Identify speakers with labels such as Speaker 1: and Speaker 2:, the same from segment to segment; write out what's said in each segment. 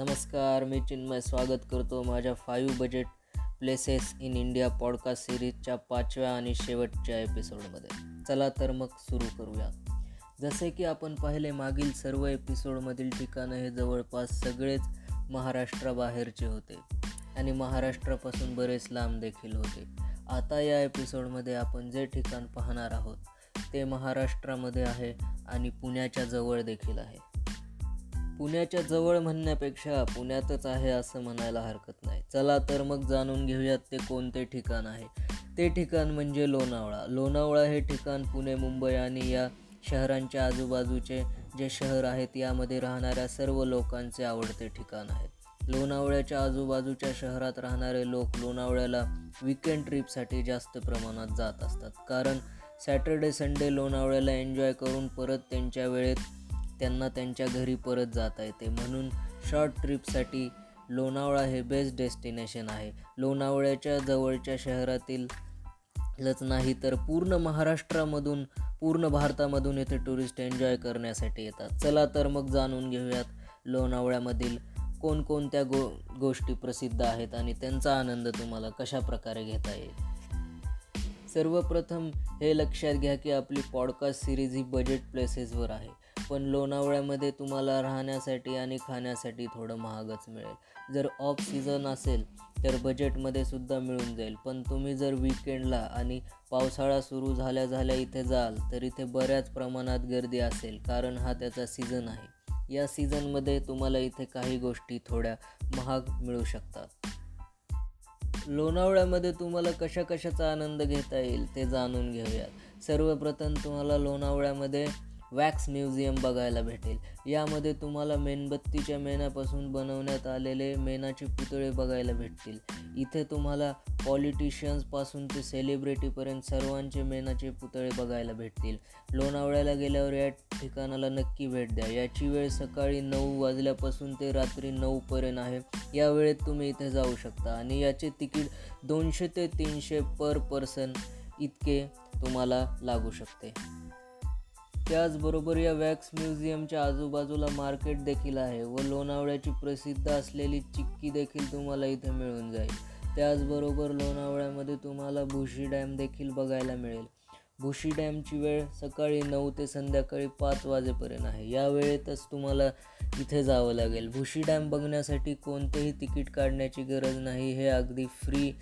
Speaker 1: नमस्कार मी चिन्मय स्वागत करतो माझ्या five budget places in India podcast सिरीजच्या पाचव्या आणि शेवटच्या एपिसोडमध्ये. चला तर मग सुरू करूया. जसे की आपण पाहिले मागील सर्व एपिसोडमधील ठिकाणं हे जवळपास सगळेच महाराष्ट्राबाहेरचे होते आणि महाराष्ट्रापासून बरेच लांब देखील होते. आता या एपिसोडमध्ये आपण जे ठिकाण पाहणार आहोत ते महाराष्ट्रामध्ये आहे आणि पुण्याच्या जवळ देखील आहे. पुण्याच्या जवळ म्हणण्यापेक्षा पुण्यातच आहे असं म्हणायला हरकत नाही. चला तर मग जाणून घेऊयात ते कोणते ठिकाण आहे. ते ठिकाण म्हणजे लोणावळा. लोणावळा हे ठिकाण पुणे मुंबई आणि या शहरांच्या आजूबाजूचे जे शहर आहेत यामध्ये राहणाऱ्या सर्व लोकांचे आवडते ठिकाण आहे. लोणावळ्याच्या आजूबाजूच्या शहरात राहणारे लोक लोणावळ्याला विकेंड ट्रिपसाठी जास्त प्रमाणात जात असतात. कारण सॅटर्डे संडे लोणावळ्याला एन्जॉय करून परत त्यांच्या वेळेत त्यांना त्यांच्या घरी परत जाता येते. म्हणून शॉर्ट ट्रिपसाठी लोणावळा हे बेस्ट डेस्टिनेशन आहे. लोणावळ्याच्या जवळच्या शहरातील लच नाही तर पूर्ण महाराष्ट्रामधून पूर्ण भारतामधून येथे टुरिस्ट एन्जॉय करण्यासाठी येतात. चला तर मग जाणून घेऊयात लोणावळ्यामधील कोणकोणत्या गो गोष्टी प्रसिद्ध आहेत आणि त्यांचा आनंद तुम्हाला कशा प्रकारे घेता येईल. सर्वप्रथम हे लक्षात घ्या की आपली पॉडकास्ट सिरीज ही बजेट प्लेसेसवर आहे. पण लोणावळ्यामध्ये तुम्हाला राहण्यासाठी आणि खाण्यासाठी थोडं महागच मिळेल. जर ऑफ सीझन असेल तर बजेटमध्ये सुद्धा मिळून जाईल. पण तुम्ही जर विकेंडला आणि पावसाळा सुरू झाल्या झाल्या इथे जाल तर इथे बऱ्याच प्रमाणात गर्दी असेल कारण हा त्याचा सीझन आहे. या सीझनमध्ये तुम्हाला इथे काही गोष्टी थोड्या महाग मिळू शकतात. लोणावळ्यामध्ये तुम्हाला कशा कशाचा आनंद घेता येईल ते जाणून घेऊयात. सर्वप्रथम तुम्हाला लोणावळ्यामध्ये वॅक्स म्युझियम बघायला भेटेल. यामध्ये तुम्हाला मेणबत्तीच्या मेणापासून बनवण्यात आलेले मेणाचे पुतळे बघायला भेटतील. इथे तुम्हाला पॉलिटिशियन्सपासून ते सेलिब्रिटीपर्यंत सर्वांचे मेणाचे पुतळे बघायला भेटतील. लोणावळ्याला गेल्यावर या ठिकाणाला नक्की भेट द्या. याची वेळ सकाळी नऊ वाजल्यापासून ते रात्री नऊपर्यंत आहे. या वेळेत तुम्ही इथे जाऊ शकता. आणि याचे तिकीट दोनशे ते तीनशे पर पर्सन इतके तुम्हाला लागू शकते. त्याचबरोबर या वॅक्स म्युझियमच्या आजूबाजूला मार्केट देखील आहे व लोणावळ्याची प्रसिद्ध असलेली चिक्की देखील तुम्हाला इथे मिळून जाईल. त्याचबरोबर लोणावळ्यामध्ये तुम्हाला भुशी डॅम देखील बघायला मिळेल. भुशी डॅमची वेळ सकाळी नऊ ते संध्याकाळी पाच वाजेपर्यंत आहे. या वेळेतच तुम्हाला इथे जावं लागेल. भुशी डॅम बघण्यासाठी कोणतेही तिकीट काढण्याची गरज नाही हे अगदी फ्री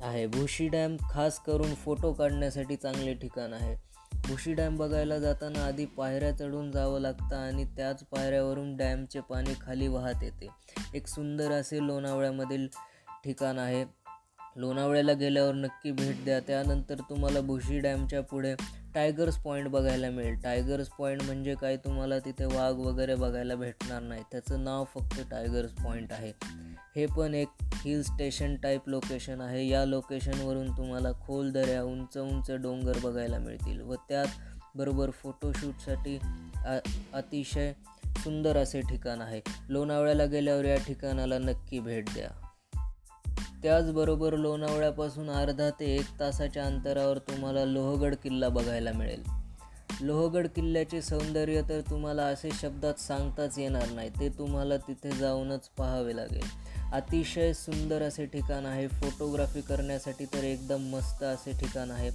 Speaker 1: आहे. भुशी डॅम खास करून फोटो काढण्यासाठी चांगले ठिकाण आहे. भुशी डॅम बघायला जाताना आधी पायऱ्या चढून जावं लागतं आणि त्याच पायऱ्यावरून डॅमचे पाणी खाली वाहत येते. एक सुंदर असे लोणावळ्यामधील ठिकाण आहे. लोणावळ्याला गेल्यावर नक्की भेट द्या. त्यानंतर तुम्हाला भुशी डॅमच्या पुढे टायगर्स पॉईंट बघायला मिळेल. टायगर्स पॉईंट म्हणजे काय? तुम्हाला तिथे वाघ वगैरे बघायला भेटणार नाही. त्याचं नाव फक्त टायगर्स पॉईंट आहे. हे पण एक हिल स्टेशन टाईप लोकेशन आहे. या लोकेशनवरून तुम्हाला खोल दऱ्या उंच उंच डोंगर बघायला मिळतील. व त्यात बरोबर फोटोशूटसाठी अतिशय सुंदर असे ठिकाण आहे. लोणावळ्याला गेल्यावर या ठिकाणाला नक्की भेट द्या. त्याचबरोबर लोणावळ्यापासून अर्धा ते एक तासाच्या अंतरावर तुम्हाला लोहगड किल्ला बघायला मिळेल. लोहगड किल्ल्याचे सौंदर्य तर तुम्हाला असे शब्दात सांगताच येणार नाही ते तुम्हाला तिथे जाऊनच पाहावे लागेल. अतिशय सुंदर असे ठिकाण आहे फोटोग्राफी करण्यासाठी तर एकदम मस्त असे ठिकाण आहे.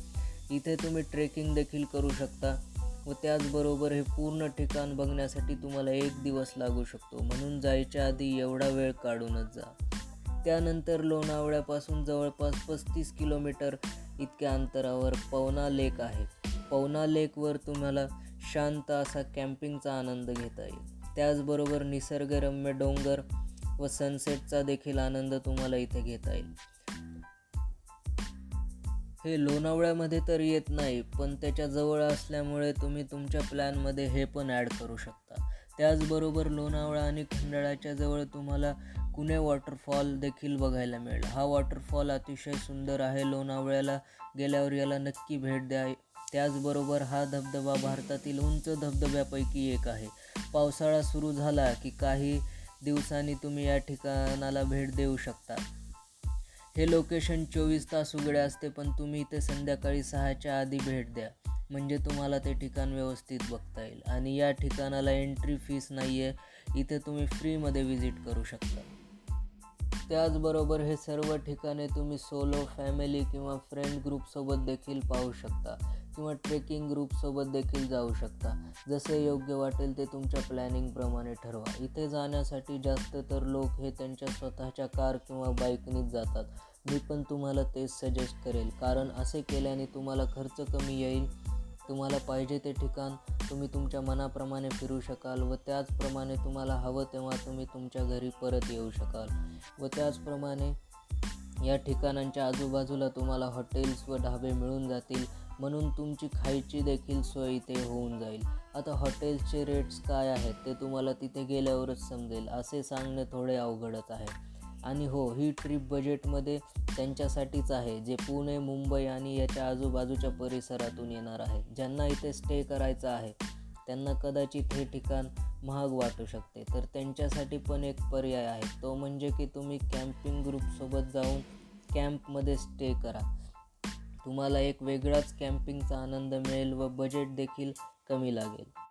Speaker 1: इथे तुम्ही ट्रेकिंग देखील करू शकता व त्याचबरोबर हे पूर्ण ठिकाण बघण्यासाठी तुम्हाला एक दिवस लागू शकतो. म्हणून जायच्या आधी एवढा वेळ काढूनच जा. त्यानंतर लोणावळ्यापासून जवळपास पस्तीस किलोमीटर इतक्या अंतरावर पवना लेक आहे. पवना लेकवर तुम्हाला शांत असा कॅम्पिंगचा आनंद घेता येईल. त्याचबरोबर निसर्गरम्य डोंगर व सनसेटचा देखील आनंद तुम्हाला इथे घेता येईल. हे लोणावळ्यामध्ये तर येत नाही पण त्याच्याजवळ असल्यामुळे तुम्ही तुमच्या प्लॅनमध्ये हे पण ॲड करू शकता. त्याचबरोबर लोणावळा आणि खंडाळाच्या जवळ तुम्हाला कुणे वॉटरफॉल देखील बघायला मिळेल. हा वॉटरफॉल अतिशय सुंदर आहे. लोणावळ्याला गेल्यावर याला नक्की भेट द्या. त्याचबरोबर हा धबधबा भारतातील उंच धबधब्यापैकी एक आहे. पावसाळा सुरू झाला की काही दिवसांनी तुम्ही या ठिकाणाला भेट देऊ शकता. हे लोकेशन चोवीस तास उघडे असते पण तुम्ही इथे संध्याकाळी सहाच्या आधी भेट द्या. म्हणजे तुम्हाला ते ठिकाण व्यवस्थित बघता येईल. आणि या ठिकाणाला एंट्री फीस नाही आहे इथे तुम्ही फ्रीमध्ये व्हिजिट करू शकता. त्याचबरोबर हे सर्व ठिकाणे तुम्ही सोलो फॅमिली किंवा फ्रेंड ग्रुपसोबत देखील पाहू शकता किंवा ट्रेकिंग ग्रुपसोबत देखील जाऊ शकता. जसे योग्य वाटेल ते तुमच्या प्लॅनिंगप्रमाणे ठरवा. इथे जाण्यासाठी जास्त तर लोक हे त्यांच्या स्वतःच्या कार किंवा बाईकनीच जातात. मी पण तुम्हाला तेच सजेस्ट करेल. कारण असे केल्याने तुम्हाला खर्च कमी येईल तुम्हाला पाहिजे ते ठिकाण तुम्ही तुमच्या मनाप्रमाणे फिरू शकाल व त्याचप्रमाणे तुम्हाला हवं तेव्हा तुम्ही तुमच्या घरी परत येऊ शकाल. व त्याचप्रमाणे या ठिकाणांच्या आजूबाजूला तुम्हाला हॉटेल्स व ढाबे मिळून जातील. म्हणून तुमची खायची देखील सोय इथे होऊन जाईल. आता हॉटेल्सचे रेट्स काय आहेत ते तुम्हाला तिथे गेल्यावरच समजेल. असे सांगणे थोडे अवघडच आहे. आणि हो ही ट्रिप बजेटमध्ये त्यांच्यासाठीच आहे जे पुणे मुंबई आणि याच्या आजूबाजूच्या परिसरातून येणार आहे. ज्यांना इथे स्टे करायचं आहे त्यांना कदाचित हे ठिकाण महाग वाटू शकते. तर त्यांच्यासाठी पण एक पर्याय आहे. तो म्हणजे की तुम्ही कॅम्पिंग ग्रुपसोबत जाऊन कॅम्पमध्ये स्टे करा. तुम्हाला एक वेगळाच कॅम्पिंगचा आनंद मिळेल व बजेट देखील कमी लागेल.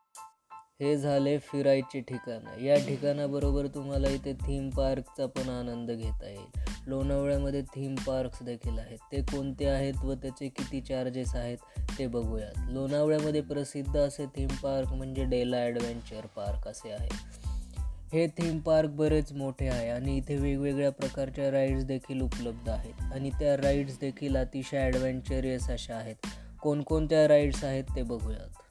Speaker 1: हे झाले फिरायचे ठिकाणं. या ठिकाणाबरोबर तुम्हाला इथे थीम पार्कचा पण आनंद घेता येईल. लोणावळ्यामध्ये थीम पार्क्स देखील आहेत. ते कोणते आहेत व त्याचे किती चार्जेस आहेत ते बघूयात. लोणावळ्यामध्ये प्रसिद्ध असे थीम पार्क म्हणजे डेला ॲडव्हेंचर पार्क असे आहे. हे थीम पार्क बरेच मोठे आहे आणि इथे वेगवेगळ्या प्रकारच्या राईड्स देखील उपलब्ध आहेत. आणि त्या राईड्स देखील अतिशय ॲडव्हेंचरियस अशा आहेत. कोणकोणत्या राईड्स आहेत ते बघूयात.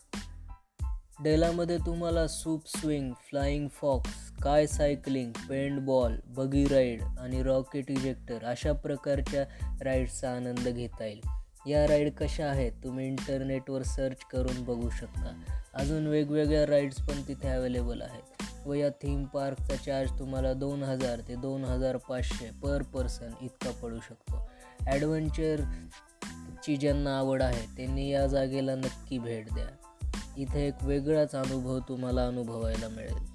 Speaker 1: डेलामध्ये तुम्हाला सूप स्विंग फ्लाइंग फॉक्स काय cycling paintball buggy ride आणि रॉकेट इजेक्टर अशा प्रकारच्या राईड्सचा आनंद घेता येईल. या राईड कशा आहेत तुम्ही इंटरनेटवर सर्च करून बघू शकता. अजून वेगवेगळ्या राईड्स पण तिथे अवेलेबल आहेत व या थीम पार्कचा चार्ज तुम्हाला दोन हजार ते दोन हजार पाचशे पर पर्सन इतका पडू शकतो. ॲडव्हेंचरची ज्यांना आवड आहे त्यांनी या जागेला नक्की भेट द्या. इथे एक वेगळाच अनुभव तुम्हाला अनुभवायला मिळेल.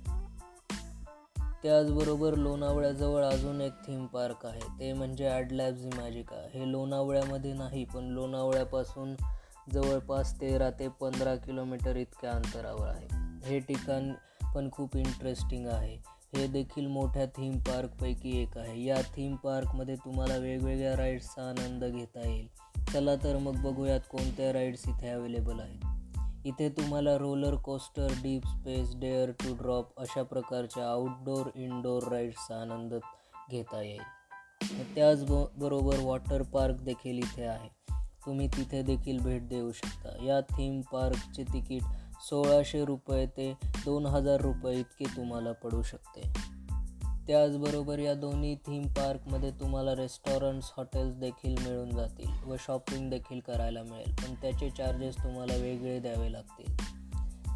Speaker 1: त्याचबरोबर लोणावळ्याजवळ अजून एक थीम पार्क आहे. ते म्हणजे ॲडलॅब्स इमॅजिका हे लोणावळ्यामध्ये नाही पण लोणावळ्यापासून जवळपास तेरा ते पंधरा किलोमीटर इतक्या अंतरावर आहे. हे ठिकाण पण खूप इंटरेस्टिंग आहे. हे देखील मोठ्या थीम पार्कपैकी एक आहे. या थीम पार्कमध्ये तुम्हाला वेगवेगळ्या राईड्सचा आनंद घेता येईल. चला तर मग बघूयात कोणत्या राईड्स इथे अवेलेबल आहेत. इथे तुम्हाला roller coaster deep space dare to drop अशा प्रकारच्या आउटडोर इनडोर राईड्सचा आनंद घेता येईल. त्याचबरोबर वॉटर पार्क देखील इथे आहे. तुम्ही तिथे देखील भेट देऊ शकता. या थीम पार्कचे तिकीट सोळाशे रुपये ते दोन हजार रुपये इतके तुम्हाला पडू शकते. त्याचबरोबर या दोन्ही थीम पार्कमध्ये तुम्हाला रेस्टॉरंट्स हॉटेल्स देखील मिळून जातील व शॉपिंग देखील करायला मिळेल. पण त्याचे चार्जेस तुम्हाला वेगळे द्यावे लागतील.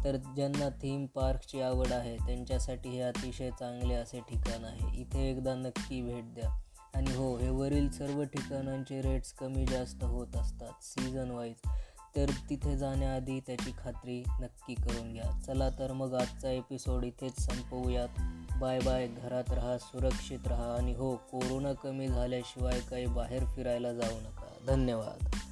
Speaker 1: तर ज्यांना थीम पार्कची आवड आहे त्यांच्यासाठी हे अतिशय चांगले असे ठिकाण आहे. इथे एकदा नक्की भेट द्या. आणि हो हे वरील सर्व ठिकाणांचे रेट्स कमी जास्त होत असतात सीझन वाईज तर तिथे जाण्याआधी त्याची खात्री नक्की करून घ्या. चला तर मग आजचा एपिसोड इथेच संपवूयात. बाय बाय घरात राहा सुरक्षित राहा. आणि हो कोरोना कमी झाल्याशिवाय काही बाहेर फिरायला जाऊ नका. धन्यवाद.